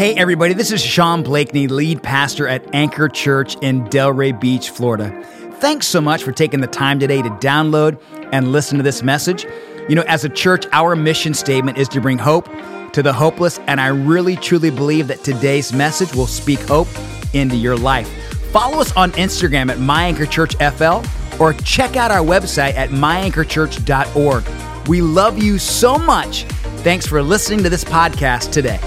Hey, everybody, this is Sean Blakeney, lead pastor at Anchor Church in Delray Beach, Florida. Thanks so much for taking the time today to download and listen to this message. You know, as a church, our mission statement is to bring hope to the hopeless, and I really truly believe that today's message will speak hope into your life. Follow us on Instagram at MyAnchorChurchFL or check out our website at myanchorchurch.org. We love you so much. Thanks for listening to this podcast today.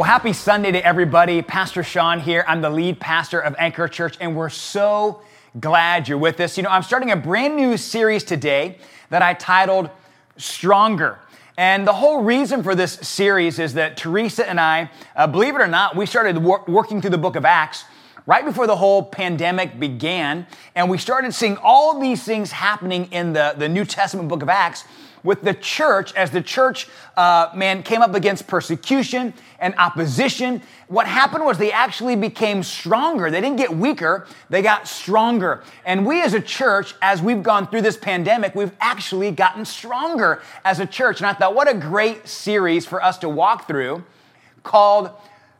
Well, happy Sunday to everybody. Pastor Sean here. I'm the lead pastor of Anchor Church, and we're so glad you're with us. You know, I'm starting a brand new series today that I titled Stronger. And the whole reason for this series is that Teresa and I, uh, believe it or not, we started wor- working through the book of Acts right before the whole pandemic began. And we started seeing all these things happening in the, the New Testament book of Acts with the church as the church, uh, man, came up against persecution and opposition. What happened was they actually became stronger. They didn't get weaker, they got stronger. And we as a church, as we've gone through this pandemic, we've actually gotten stronger as a church. And I thought, what a great series for us to walk through called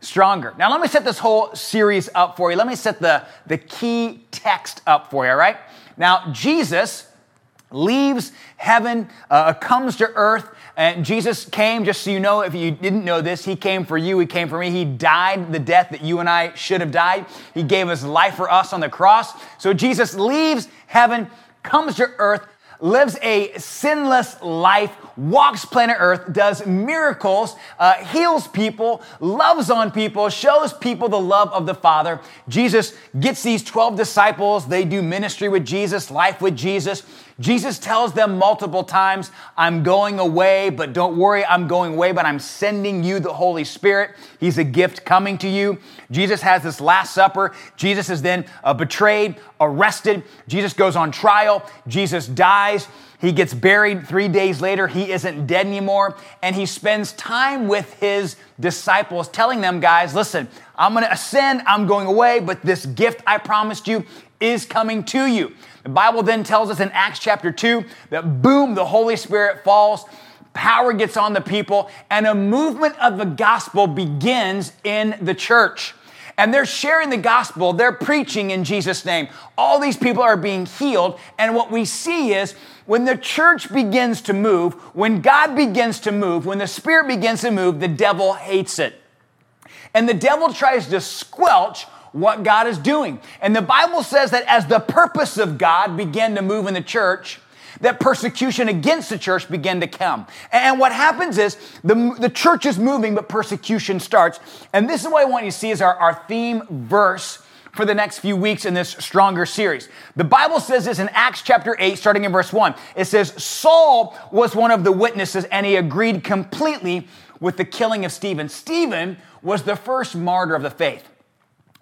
Stronger. Now, let me set this whole series up for you. Let me set the, the key text up for you, all right? Now, Jesus leaves heaven, uh, comes to earth. And Jesus came, just so you know, if you didn't know this, he came for you, he came for me. He died the death that you and I should have died. He gave his life for us on the cross. So Jesus leaves heaven, comes to earth, lives a sinless life, walks planet Earth, does miracles, uh, heals people, loves on people, shows people the love of the Father. Jesus gets these 12 disciples. They do ministry with Jesus, life with Jesus. Jesus tells them multiple times, I'm going away, but don't worry, I'm going away, but I'm sending you the Holy Spirit. He's a gift coming to you. Jesus has this Last Supper. Jesus is then uh, betrayed, arrested. Jesus goes on trial. Jesus dies. He gets buried three days later. He isn't dead anymore. And he spends time with his disciples, telling them, guys, listen, I'm going to ascend. I'm going away, but this gift I promised you is coming to you. The Bible then tells us in Acts chapter 2 that boom, the Holy Spirit falls, power gets on the people, and a movement of the gospel begins in the church. And they're sharing the gospel, they're preaching in Jesus' name. All these people are being healed. And what we see is when the church begins to move, when God begins to move, when the Spirit begins to move, the devil hates it. And the devil tries to squelch what God is doing. And the Bible says that as the purpose of God began to move in the church, that persecution against the church began to come. And what happens is the, the church is moving, but persecution starts. And this is what I want you to see is our, our theme verse for the next few weeks in this stronger series. The Bible says this in Acts chapter 8, starting in verse 1. It says, Saul was one of the witnesses, and he agreed completely with the killing of Stephen. Stephen was the first martyr of the faith.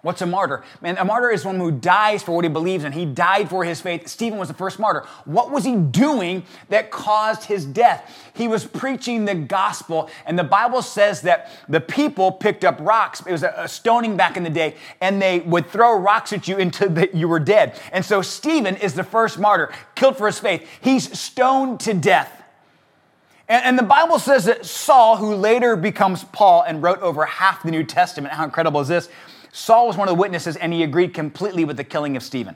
What's a martyr? Man, a martyr is one who dies for what he believes in. He died for his faith. Stephen was the first martyr. What was he doing that caused his death? He was preaching the gospel, and the Bible says that the people picked up rocks. It was a, stoning back in the day, and they would throw rocks at you until you were dead. And so Stephen is the first martyr, killed for his faith. He's stoned to death. And the Bible says that Saul, who later becomes Paul and wrote over half the New Testament, how incredible is this? Saul was one of the witnesses and he agreed completely with the killing of Stephen.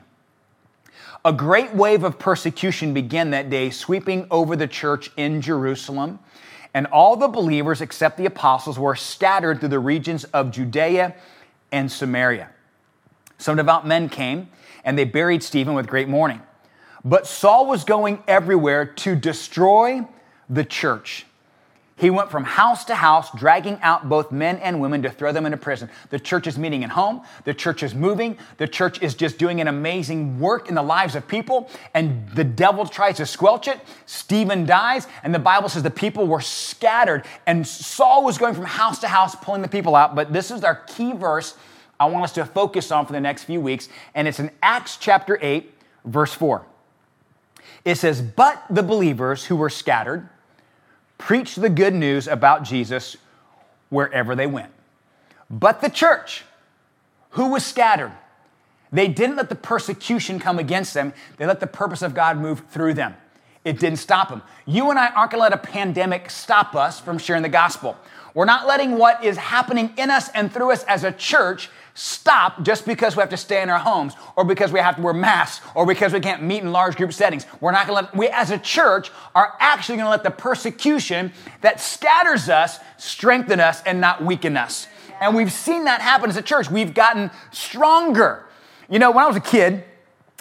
A great wave of persecution began that day, sweeping over the church in Jerusalem. And all the believers, except the apostles, were scattered through the regions of Judea and Samaria. Some devout men came and they buried Stephen with great mourning. But Saul was going everywhere to destroy the church. He went from house to house, dragging out both men and women to throw them into prison. The church is meeting at home. The church is moving. The church is just doing an amazing work in the lives of people. And the devil tries to squelch it. Stephen dies. And the Bible says the people were scattered. And Saul was going from house to house, pulling the people out. But this is our key verse I want us to focus on for the next few weeks. And it's in Acts chapter 8, verse 4. It says, But the believers who were scattered, preached the good news about Jesus wherever they went. But the church, who was scattered, they didn't let the persecution come against them, they let the purpose of God move through them. It didn't stop them. You and I aren't to let a pandemic stop us from sharing the gospel. We're not letting what is happening in us and through us as a church stop just because we have to stay in our homes or because we have to wear masks or because we can't meet in large group settings. We're not going to let, we as a church are actually going to let the persecution that scatters us strengthen us and not weaken us. And we've seen that happen as a church. We've gotten stronger. You know, when I was a kid,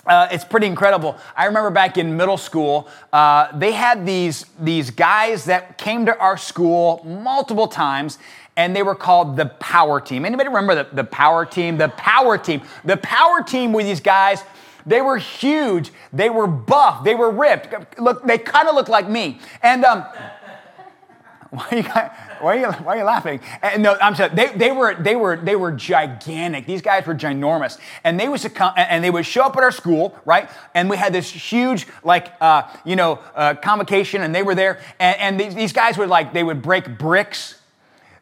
uh, it's pretty incredible. I remember back in middle school, uh, they had these, these guys that came to our school multiple times, and they were called the Power Team. Anybody remember the, the Power Team? The Power Team. The Power Team were these guys. They were huge. They were buff. They were ripped. Look, they kind of looked like me. And um, why are you why are you, why are you laughing? And no, I'm sorry. They, they were they were they were gigantic. These guys were ginormous, and they was come and they would show up at our school, right? And we had this huge like uh, you know uh, convocation, and they were there, and, and these, these guys would like they would break bricks.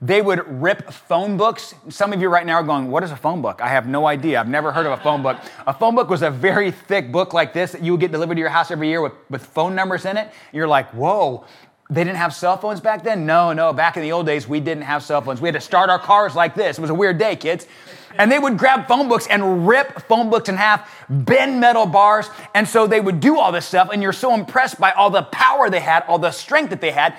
They would rip phone books. Some of you right now are going, What is a phone book? I have no idea. I've never heard of a phone book. A phone book was a very thick book like this that you would get delivered to your house every year with, with phone numbers in it. You're like, Whoa, they didn't have cell phones back then? No, no. Back in the old days, we didn't have cell phones. We had to start our cars like this. It was a weird day, kids. And they would grab phone books and rip phone books in half, bend metal bars. And so they would do all this stuff. And you're so impressed by all the power they had, all the strength that they had.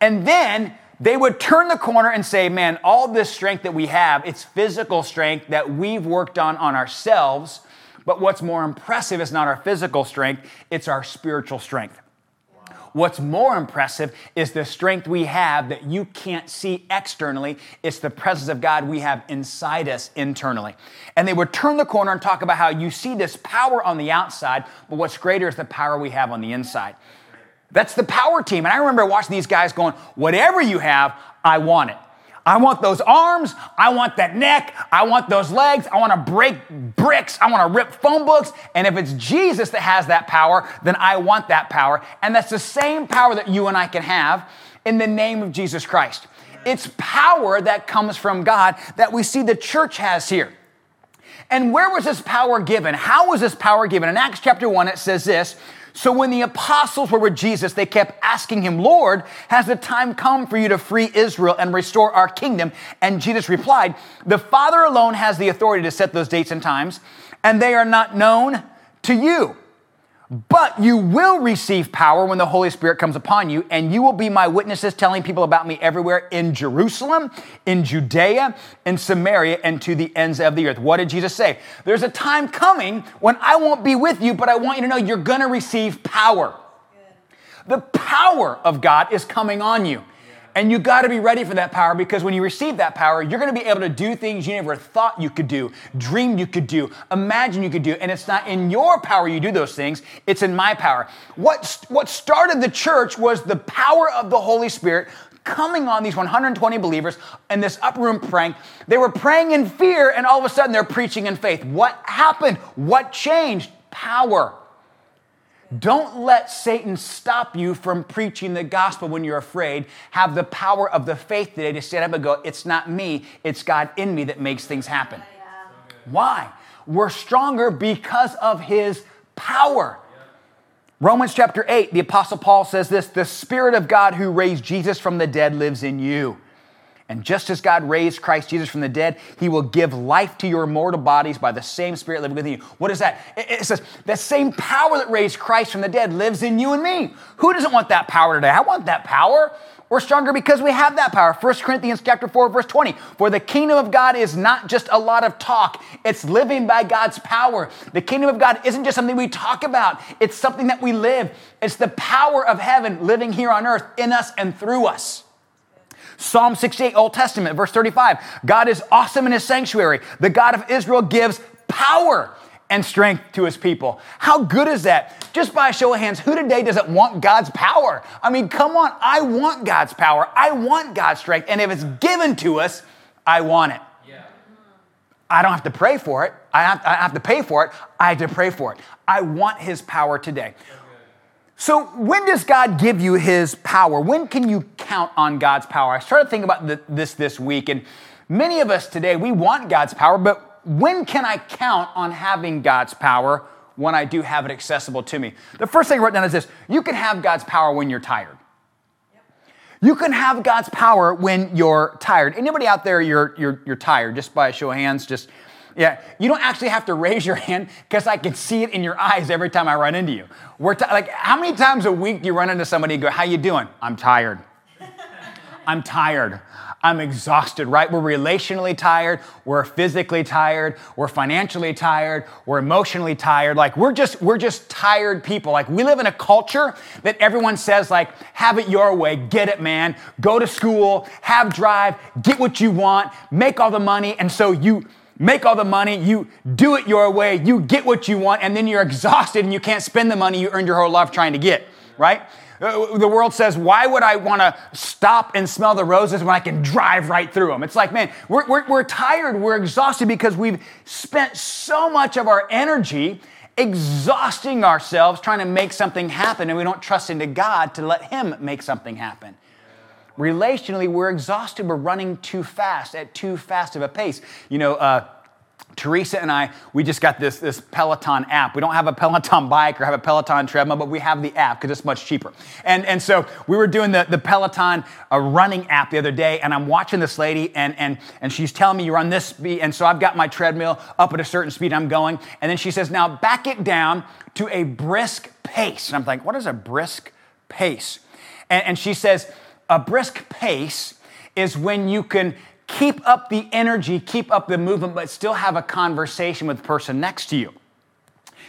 And then they would turn the corner and say, Man, all this strength that we have, it's physical strength that we've worked on on ourselves. But what's more impressive is not our physical strength, it's our spiritual strength. What's more impressive is the strength we have that you can't see externally. It's the presence of God we have inside us internally. And they would turn the corner and talk about how you see this power on the outside, but what's greater is the power we have on the inside. That's the power team. And I remember watching these guys going, whatever you have, I want it. I want those arms. I want that neck. I want those legs. I want to break bricks. I want to rip phone books. And if it's Jesus that has that power, then I want that power. And that's the same power that you and I can have in the name of Jesus Christ. It's power that comes from God that we see the church has here. And where was this power given? How was this power given? In Acts chapter 1, it says this so when the apostles were with Jesus, they kept asking him, Lord, has the time come for you to free Israel and restore our kingdom? And Jesus replied, The Father alone has the authority to set those dates and times, and they are not known to you. But you will receive power when the Holy Spirit comes upon you, and you will be my witnesses, telling people about me everywhere in Jerusalem, in Judea, in Samaria, and to the ends of the earth. What did Jesus say? There's a time coming when I won't be with you, but I want you to know you're going to receive power. The power of God is coming on you. And you got to be ready for that power because when you receive that power, you're going to be able to do things you never thought you could do, dreamed you could do, imagine you could do. And it's not in your power you do those things, it's in my power. What, what started the church was the power of the Holy Spirit coming on these 120 believers in this upper room praying. They were praying in fear, and all of a sudden they're preaching in faith. What happened? What changed? Power. Don't let Satan stop you from preaching the gospel when you're afraid. Have the power of the faith today to stand up and go, It's not me, it's God in me that makes things happen. Why? We're stronger because of his power. Romans chapter 8, the Apostle Paul says this The Spirit of God who raised Jesus from the dead lives in you. And just as God raised Christ Jesus from the dead, he will give life to your mortal bodies by the same Spirit living within you. What is that? It says that same power that raised Christ from the dead lives in you and me. Who doesn't want that power today? I want that power. We're stronger because we have that power. 1 Corinthians chapter 4 verse 20. For the kingdom of God is not just a lot of talk. It's living by God's power. The kingdom of God isn't just something we talk about. It's something that we live. It's the power of heaven living here on earth in us and through us. Psalm 68, Old Testament, verse 35. God is awesome in his sanctuary. The God of Israel gives power and strength to his people. How good is that? Just by a show of hands, who today doesn't want God's power? I mean, come on, I want God's power. I want God's strength. And if it's given to us, I want it. Yeah. I don't have to pray for it. I have, I have to pay for it. I have to pray for it. I want his power today. So, when does God give you his power? When can you count on God's power? I started thinking about this this week, and many of us today, we want God's power, but when can I count on having God's power? when I do have it accessible to me. The first thing I wrote down is this you can have God's power when you're tired. You can have God's power when you're tired. Anybody out there, you're, you're, you're tired, just by a show of hands, just, yeah. You don't actually have to raise your hand because I can see it in your eyes every time I run into you. We're t- like, how many times a week do you run into somebody and go, how you doing? I'm tired. I'm tired. I'm exhausted, right? We're relationally tired, we're physically tired, we're financially tired, we're emotionally tired. Like we're just we're just tired people. Like we live in a culture that everyone says like have it your way, get it man, go to school, have drive, get what you want, make all the money and so you make all the money, you do it your way, you get what you want and then you're exhausted and you can't spend the money you earned your whole life trying to get, right? Uh, the world says, why would I want to stop and smell the roses when I can drive right through them? It's like, man, we're, we're, we're tired, we're exhausted because we've spent so much of our energy exhausting ourselves trying to make something happen, and we don't trust into God to let Him make something happen. Relationally, we're exhausted. We're running too fast at too fast of a pace. You know, uh, Teresa and I, we just got this, this Peloton app. We don't have a Peloton bike or have a Peloton treadmill, but we have the app because it's much cheaper. And, and so we were doing the, the Peloton uh, running app the other day, and I'm watching this lady, and, and, and she's telling me you're on this speed. And so I've got my treadmill up at a certain speed, I'm going. And then she says, now back it down to a brisk pace. And I'm like, what is a brisk pace? And, and she says, a brisk pace is when you can keep up the energy, keep up the movement, but still have a conversation with the person next to you.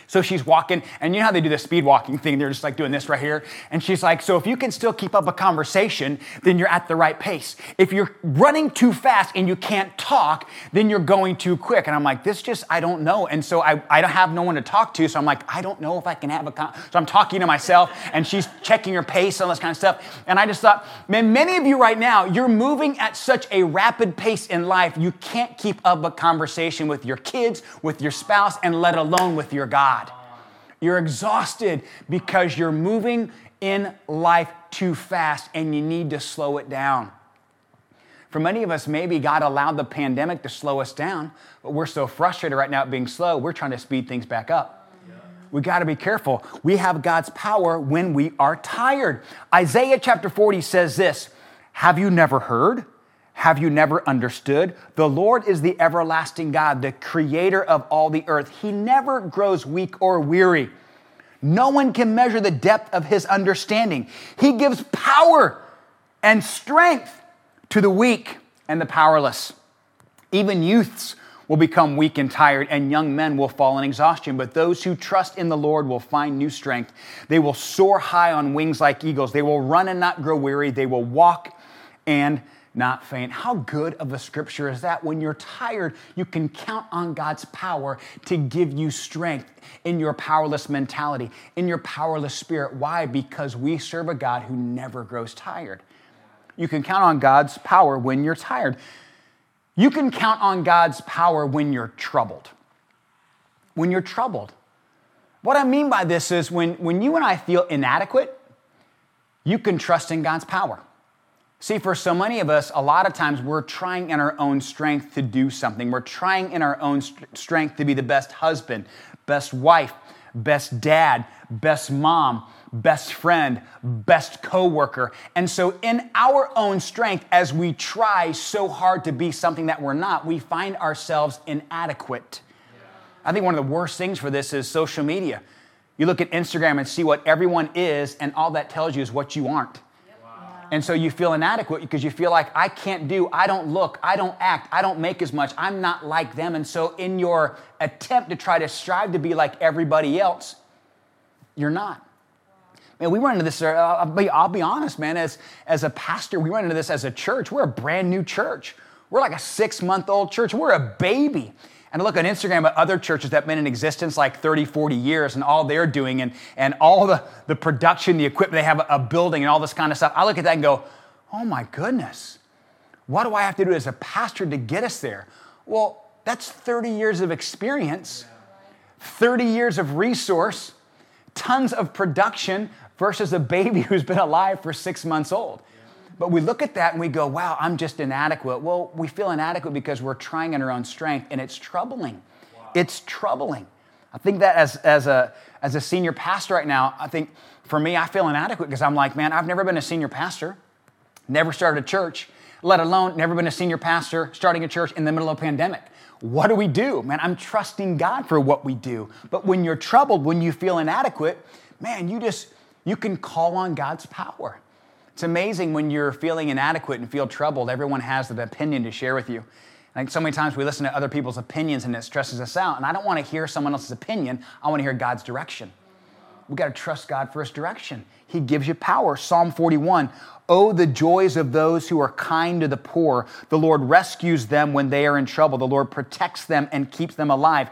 So she's walking, and you know how they do the speed walking thing? They're just like doing this right here. And she's like, So if you can still keep up a conversation, then you're at the right pace. If you're running too fast and you can't talk, then you're going too quick. And I'm like, This just, I don't know. And so I, I don't have no one to talk to. So I'm like, I don't know if I can have a con-. So I'm talking to myself, and she's checking her pace, and all this kind of stuff. And I just thought, man, many of you right now, you're moving at such a rapid pace in life, you can't keep up a conversation with your kids, with your spouse, and let alone with your God. You're exhausted because you're moving in life too fast and you need to slow it down. For many of us, maybe God allowed the pandemic to slow us down, but we're so frustrated right now at being slow, we're trying to speed things back up. We got to be careful. We have God's power when we are tired. Isaiah chapter 40 says this Have you never heard? Have you never understood? The Lord is the everlasting God, the creator of all the earth. He never grows weak or weary. No one can measure the depth of his understanding. He gives power and strength to the weak and the powerless. Even youths will become weak and tired, and young men will fall in exhaustion. But those who trust in the Lord will find new strength. They will soar high on wings like eagles. They will run and not grow weary. They will walk and not faint. How good of a scripture is that? When you're tired, you can count on God's power to give you strength in your powerless mentality, in your powerless spirit. Why? Because we serve a God who never grows tired. You can count on God's power when you're tired. You can count on God's power when you're troubled. When you're troubled. What I mean by this is when, when you and I feel inadequate, you can trust in God's power. See, for so many of us, a lot of times we're trying in our own strength to do something. We're trying in our own st- strength to be the best husband, best wife, best dad, best mom, best friend, best coworker. And so in our own strength as we try so hard to be something that we're not, we find ourselves inadequate. I think one of the worst things for this is social media. You look at Instagram and see what everyone is and all that tells you is what you aren't. And so you feel inadequate because you feel like I can't do, I don't look, I don't act, I don't make as much, I'm not like them. And so in your attempt to try to strive to be like everybody else, you're not. Man, we run into this, uh, I'll be, I'll be honest, man, as, as a pastor, we run into this as a church. We're a brand new church. We're like a six month old church. We're a baby and I look on Instagram at other churches that have been in existence like 30, 40 years and all they're doing and, and all the, the production, the equipment, they have a, a building and all this kind of stuff. I look at that and go, oh my goodness, what do I have to do as a pastor to get us there? Well, that's 30 years of experience, 30 years of resource, tons of production versus a baby who's been alive for six months old. But we look at that and we go, wow, I'm just inadequate. Well, we feel inadequate because we're trying in our own strength, and it's troubling. Wow. It's troubling. I think that as, as, a, as a senior pastor right now, I think for me, I feel inadequate because I'm like, man, I've never been a senior pastor, never started a church, let alone never been a senior pastor starting a church in the middle of a pandemic. What do we do? Man, I'm trusting God for what we do. But when you're troubled, when you feel inadequate, man, you just, you can call on God's power. It's amazing when you're feeling inadequate and feel troubled, everyone has an opinion to share with you. Like so many times we listen to other people's opinions and it stresses us out. And I don't want to hear someone else's opinion. I want to hear God's direction. We've got to trust God for his direction. He gives you power. Psalm 41 Oh, the joys of those who are kind to the poor. The Lord rescues them when they are in trouble. The Lord protects them and keeps them alive.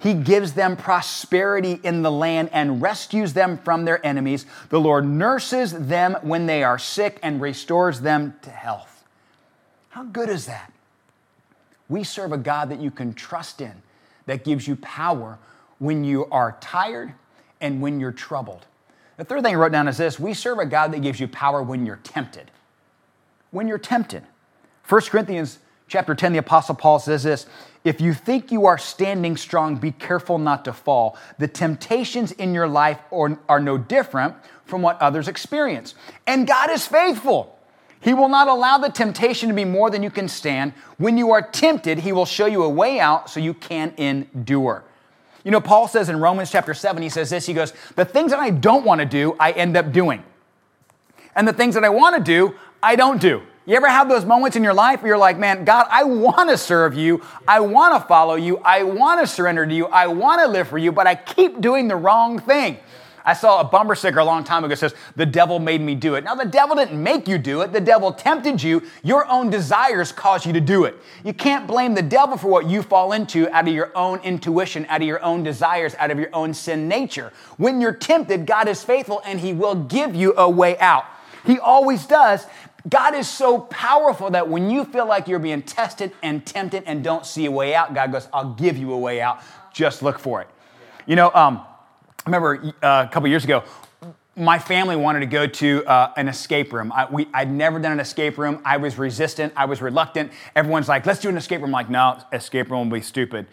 He gives them prosperity in the land and rescues them from their enemies. The Lord nurses them when they are sick and restores them to health. How good is that? We serve a God that you can trust in, that gives you power when you are tired and when you're troubled. The third thing I wrote down is this we serve a God that gives you power when you're tempted. When you're tempted. 1 Corinthians chapter 10, the Apostle Paul says this If you think you are standing strong, be careful not to fall. The temptations in your life are, are no different from what others experience. And God is faithful. He will not allow the temptation to be more than you can stand. When you are tempted, He will show you a way out so you can endure. You know, Paul says in Romans chapter 7, he says this He goes, The things that I don't want to do, I end up doing. And the things that I want to do, I don't do. You ever have those moments in your life where you're like, man, God, I want to serve you. I want to follow you. I want to surrender to you. I want to live for you, but I keep doing the wrong thing. I saw a bumper sticker a long time ago that says, The devil made me do it. Now, the devil didn't make you do it, the devil tempted you. Your own desires caused you to do it. You can't blame the devil for what you fall into out of your own intuition, out of your own desires, out of your own sin nature. When you're tempted, God is faithful and He will give you a way out. He always does. God is so powerful that when you feel like you're being tested and tempted and don't see a way out, God goes, I'll give you a way out. Just look for it. You know, um, I remember uh, a couple years ago, my family wanted to go to uh, an escape room. I, I'd never done an escape room. I was resistant. I was reluctant. Everyone's like, let's do an escape room. I'm like, no, escape room will be stupid.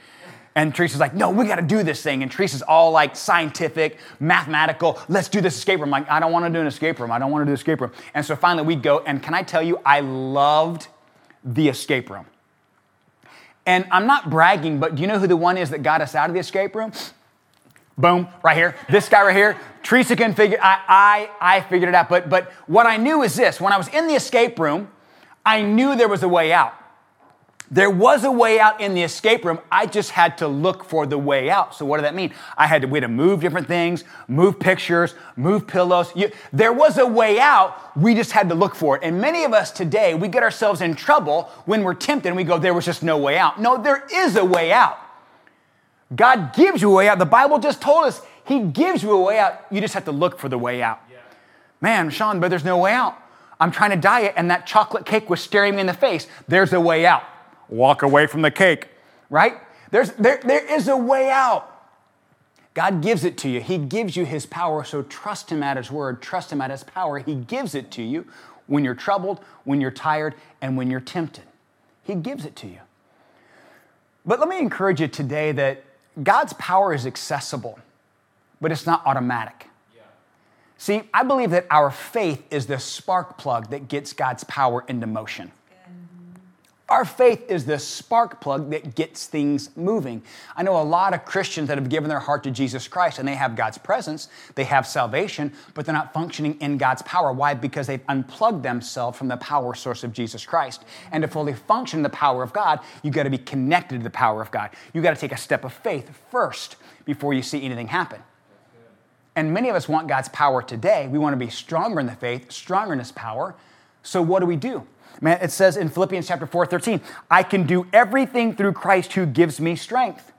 And Teresa's like, no, we got to do this thing. And Teresa's all like scientific, mathematical. Let's do this escape room. I'm like, I don't want to do an escape room. I don't want to do an escape room. And so finally we go. And can I tell you, I loved the escape room. And I'm not bragging, but do you know who the one is that got us out of the escape room? Boom, right here. This guy right here. Teresa can figure, I, I, I figured it out. But, but what I knew is this when I was in the escape room, I knew there was a way out. There was a way out in the escape room. I just had to look for the way out. So what did that mean? I had to, we had to move different things, move pictures, move pillows. You, there was a way out. We just had to look for it. And many of us today, we get ourselves in trouble when we're tempted and we go, there was just no way out. No, there is a way out. God gives you a way out. The Bible just told us He gives you a way out. You just have to look for the way out. Yeah. Man, Sean, but there's no way out. I'm trying to diet and that chocolate cake was staring me in the face. There's a way out. Walk away from the cake, right? There's, there, there is a way out. God gives it to you. He gives you His power, so trust Him at His word, trust Him at His power. He gives it to you when you're troubled, when you're tired, and when you're tempted. He gives it to you. But let me encourage you today that God's power is accessible, but it's not automatic. See, I believe that our faith is the spark plug that gets God's power into motion. Our faith is the spark plug that gets things moving. I know a lot of Christians that have given their heart to Jesus Christ and they have God's presence, they have salvation, but they're not functioning in God's power. Why? Because they've unplugged themselves from the power source of Jesus Christ. And to fully function the power of God, you got to be connected to the power of God. You got to take a step of faith first before you see anything happen. And many of us want God's power today. We want to be stronger in the faith, stronger in His power. So what do we do? Man, it says in Philippians chapter 4, 13, I can do everything through Christ who gives me strength.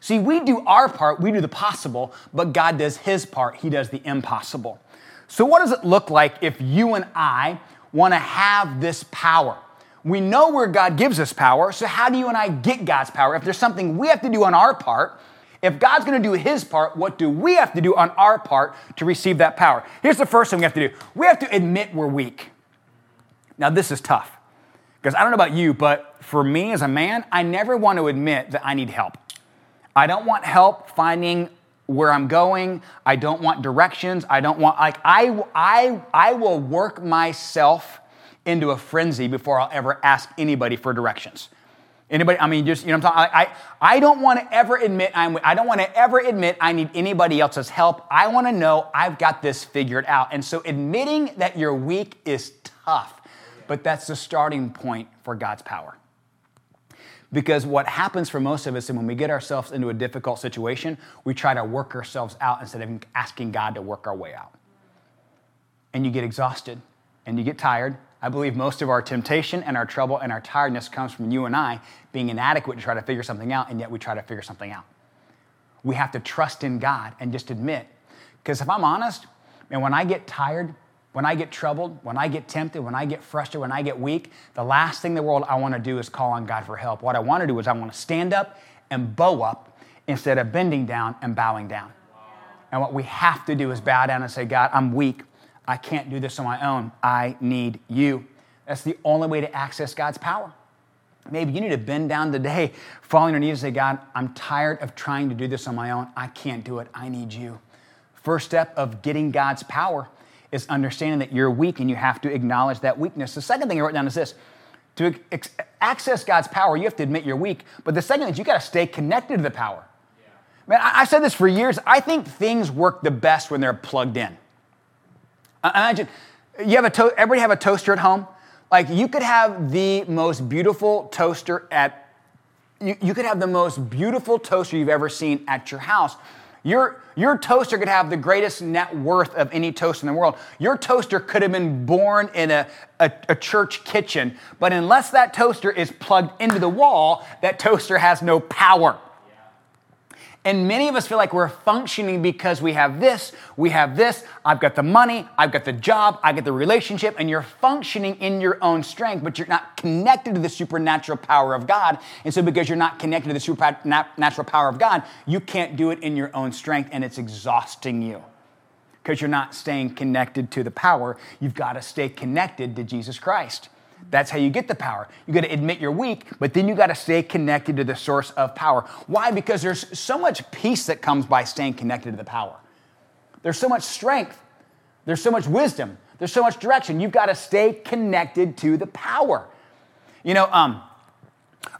See, we do our part, we do the possible, but God does his part, he does the impossible. So, what does it look like if you and I want to have this power? We know where God gives us power, so how do you and I get God's power? If there's something we have to do on our part, if God's going to do his part, what do we have to do on our part to receive that power? Here's the first thing we have to do we have to admit we're weak. Now, this is tough because I don't know about you, but for me as a man, I never want to admit that I need help. I don't want help finding where I'm going. I don't want directions. I don't want, like, I, I, I will work myself into a frenzy before I'll ever ask anybody for directions. Anybody, I mean, just, you know I'm talking, I, I, I don't want to ever admit, I'm, I don't want to ever admit I need anybody else's help. I want to know I've got this figured out. And so admitting that you're weak is tough, but that's the starting point for God's power. Because what happens for most of us, and when we get ourselves into a difficult situation, we try to work ourselves out instead of asking God to work our way out. And you get exhausted and you get tired I believe most of our temptation and our trouble and our tiredness comes from you and I being inadequate to try to figure something out, and yet we try to figure something out. We have to trust in God and just admit. Because if I'm honest, and when I get tired, when I get troubled, when I get tempted, when I get frustrated, when I get weak, the last thing in the world I want to do is call on God for help. What I want to do is I want to stand up and bow up instead of bending down and bowing down. And what we have to do is bow down and say, God, I'm weak. I can't do this on my own. I need you. That's the only way to access God's power. Maybe you need to bend down today, fall on your knees and say, God, I'm tired of trying to do this on my own. I can't do it. I need you. First step of getting God's power is understanding that you're weak and you have to acknowledge that weakness. The second thing I wrote down is this to ex- access God's power, you have to admit you're weak. But the second thing is you got to stay connected to the power. Yeah. Man, I, I said this for years. I think things work the best when they're plugged in. Imagine you have a to- everybody have a toaster at home. Like you could have the most beautiful toaster at you, you could have the most beautiful toaster you've ever seen at your house. Your, your toaster could have the greatest net worth of any toaster in the world. Your toaster could have been born in a, a, a, church kitchen, but unless that toaster is plugged into the wall, that toaster has no power. And many of us feel like we're functioning because we have this, we have this, I've got the money, I've got the job, I get the relationship, and you're functioning in your own strength, but you're not connected to the supernatural power of God. And so, because you're not connected to the supernatural power of God, you can't do it in your own strength, and it's exhausting you because you're not staying connected to the power. You've got to stay connected to Jesus Christ. That's how you get the power. You got to admit you're weak, but then you got to stay connected to the source of power. Why? Because there's so much peace that comes by staying connected to the power. There's so much strength. There's so much wisdom. There's so much direction. You've got to stay connected to the power. You know, um,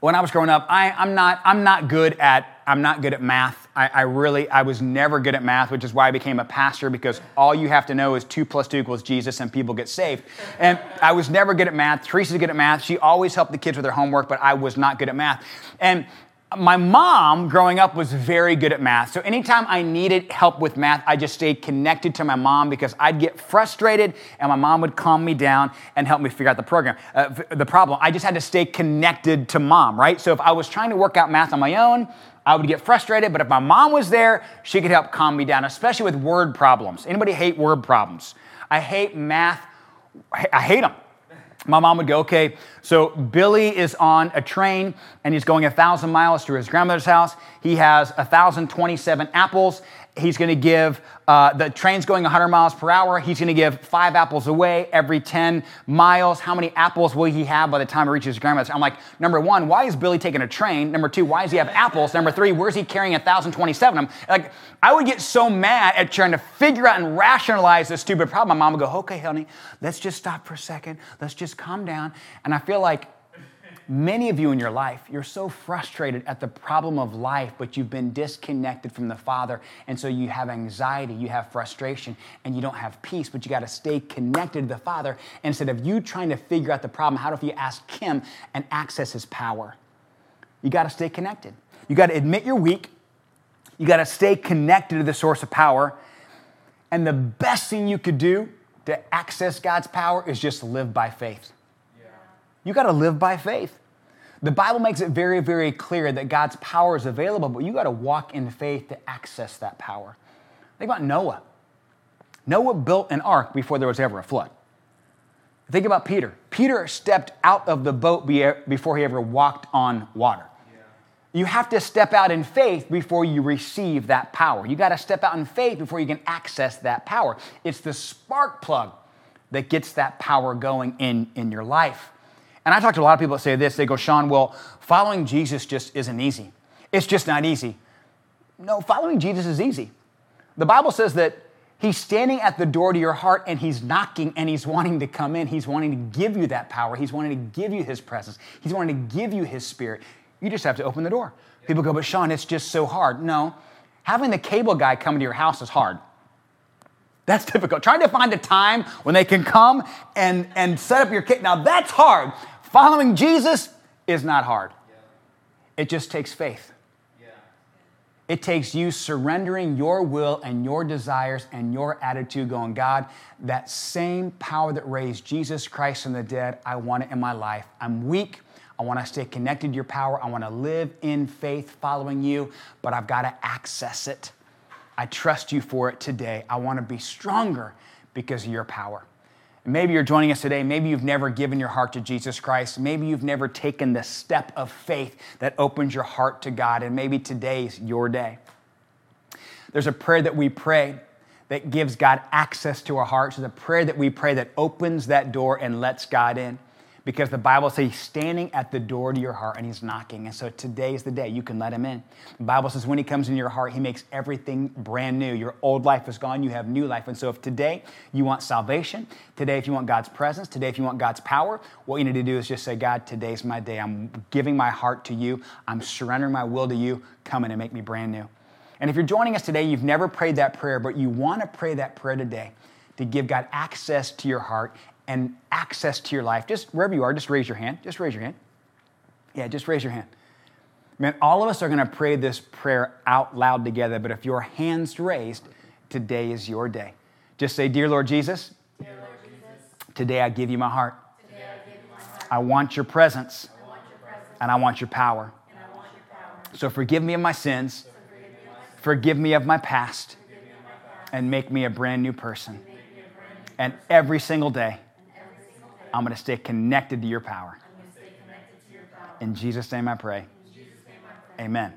when I was growing up, I, I'm not I'm not good at I'm not good at math. I, I, really, I was never good at math, which is why I became a pastor because all you have to know is two plus two equals Jesus and people get saved. And I was never good at math. Teresa's good at math. She always helped the kids with their homework, but I was not good at math. And my mom growing up was very good at math. So anytime I needed help with math, I just stayed connected to my mom because I'd get frustrated and my mom would calm me down and help me figure out the program, uh, the problem. I just had to stay connected to mom, right? So if I was trying to work out math on my own, I would get frustrated, but if my mom was there, she could help calm me down, especially with word problems. Anybody hate word problems? I hate math. I hate them. My mom would go, okay, so Billy is on a train and he's going a thousand miles to his grandmother's house. He has 1,027 apples he's going to give, uh, the train's going 100 miles per hour. He's going to give five apples away every 10 miles. How many apples will he have by the time he reaches his? I'm like, number one, why is Billy taking a train? Number two, why does he have apples? Number three, where's he carrying 1,027 I'm like, I would get so mad at trying to figure out and rationalize this stupid problem. My mom would go, okay, honey, let's just stop for a second. Let's just calm down. And I feel like Many of you in your life, you're so frustrated at the problem of life, but you've been disconnected from the Father. And so you have anxiety, you have frustration, and you don't have peace, but you got to stay connected to the Father. Instead of you trying to figure out the problem, how do you ask Him and access His power? You got to stay connected. You got to admit you're weak. You got to stay connected to the source of power. And the best thing you could do to access God's power is just live by faith. You got to live by faith. The Bible makes it very, very clear that God's power is available, but you got to walk in faith to access that power. Think about Noah. Noah built an ark before there was ever a flood. Think about Peter. Peter stepped out of the boat before he ever walked on water. You have to step out in faith before you receive that power. You got to step out in faith before you can access that power. It's the spark plug that gets that power going in, in your life. And I talk to a lot of people that say this. They go, Sean, well, following Jesus just isn't easy. It's just not easy. No, following Jesus is easy. The Bible says that He's standing at the door to your heart and he's knocking and he's wanting to come in. He's wanting to give you that power. He's wanting to give you his presence. He's wanting to give you his spirit. You just have to open the door. People go, but Sean, it's just so hard. No, having the cable guy come to your house is hard. That's difficult. Trying to find a time when they can come and, and set up your kit. Now that's hard. Following Jesus is not hard. It just takes faith. It takes you surrendering your will and your desires and your attitude, going, God, that same power that raised Jesus Christ from the dead, I want it in my life. I'm weak. I want to stay connected to your power. I want to live in faith following you, but I've got to access it. I trust you for it today. I want to be stronger because of your power. Maybe you're joining us today. Maybe you've never given your heart to Jesus Christ. Maybe you've never taken the step of faith that opens your heart to God. And maybe today's your day. There's a prayer that we pray that gives God access to our hearts. There's a prayer that we pray that opens that door and lets God in because the Bible says he's standing at the door to your heart and he's knocking. And so today is the day you can let him in. The Bible says when he comes into your heart, he makes everything brand new. Your old life is gone, you have new life. And so if today you want salvation, today if you want God's presence, today if you want God's power, what you need to do is just say, God, today's my day. I'm giving my heart to you. I'm surrendering my will to you. Come in and make me brand new. And if you're joining us today, you've never prayed that prayer, but you want to pray that prayer today to give God access to your heart and access to your life, just wherever you are, just raise your hand. Just raise your hand. Yeah, just raise your hand. Man, all of us are going to pray this prayer out loud together, but if your hand's raised, today is your day. Just say, Dear Lord Jesus, Dear Lord Jesus today I give you my heart. I, you my heart. I, want your presence, I want your presence, and I want your power. Want your power. So forgive me of my sins, so forgive, me forgive me of my past, me of my past. and make me a brand new person. Brand new and every single day, I'm going to stay connected to your power. In Jesus' name I pray. Amen.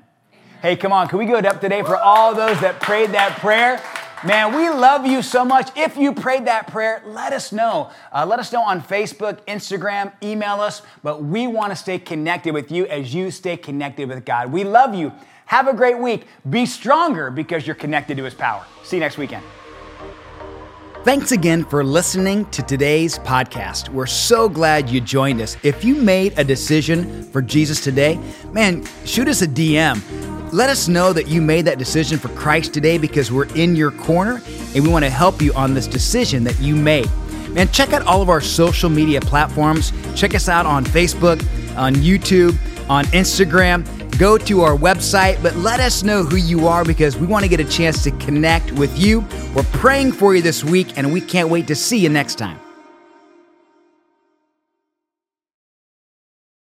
Hey, come on, can we go up today for all those that prayed that prayer? Man, we love you so much. If you prayed that prayer, let us know. Uh, let us know on Facebook, Instagram, email us. But we want to stay connected with you as you stay connected with God. We love you. Have a great week. Be stronger because you're connected to His power. See you next weekend. Thanks again for listening to today's podcast. We're so glad you joined us. If you made a decision for Jesus today, man, shoot us a DM. Let us know that you made that decision for Christ today because we're in your corner and we want to help you on this decision that you made. Man, check out all of our social media platforms. Check us out on Facebook, on YouTube, on Instagram go to our website, but let us know who you are because we want to get a chance to connect with you. We're praying for you this week, and we can't wait to see you next time.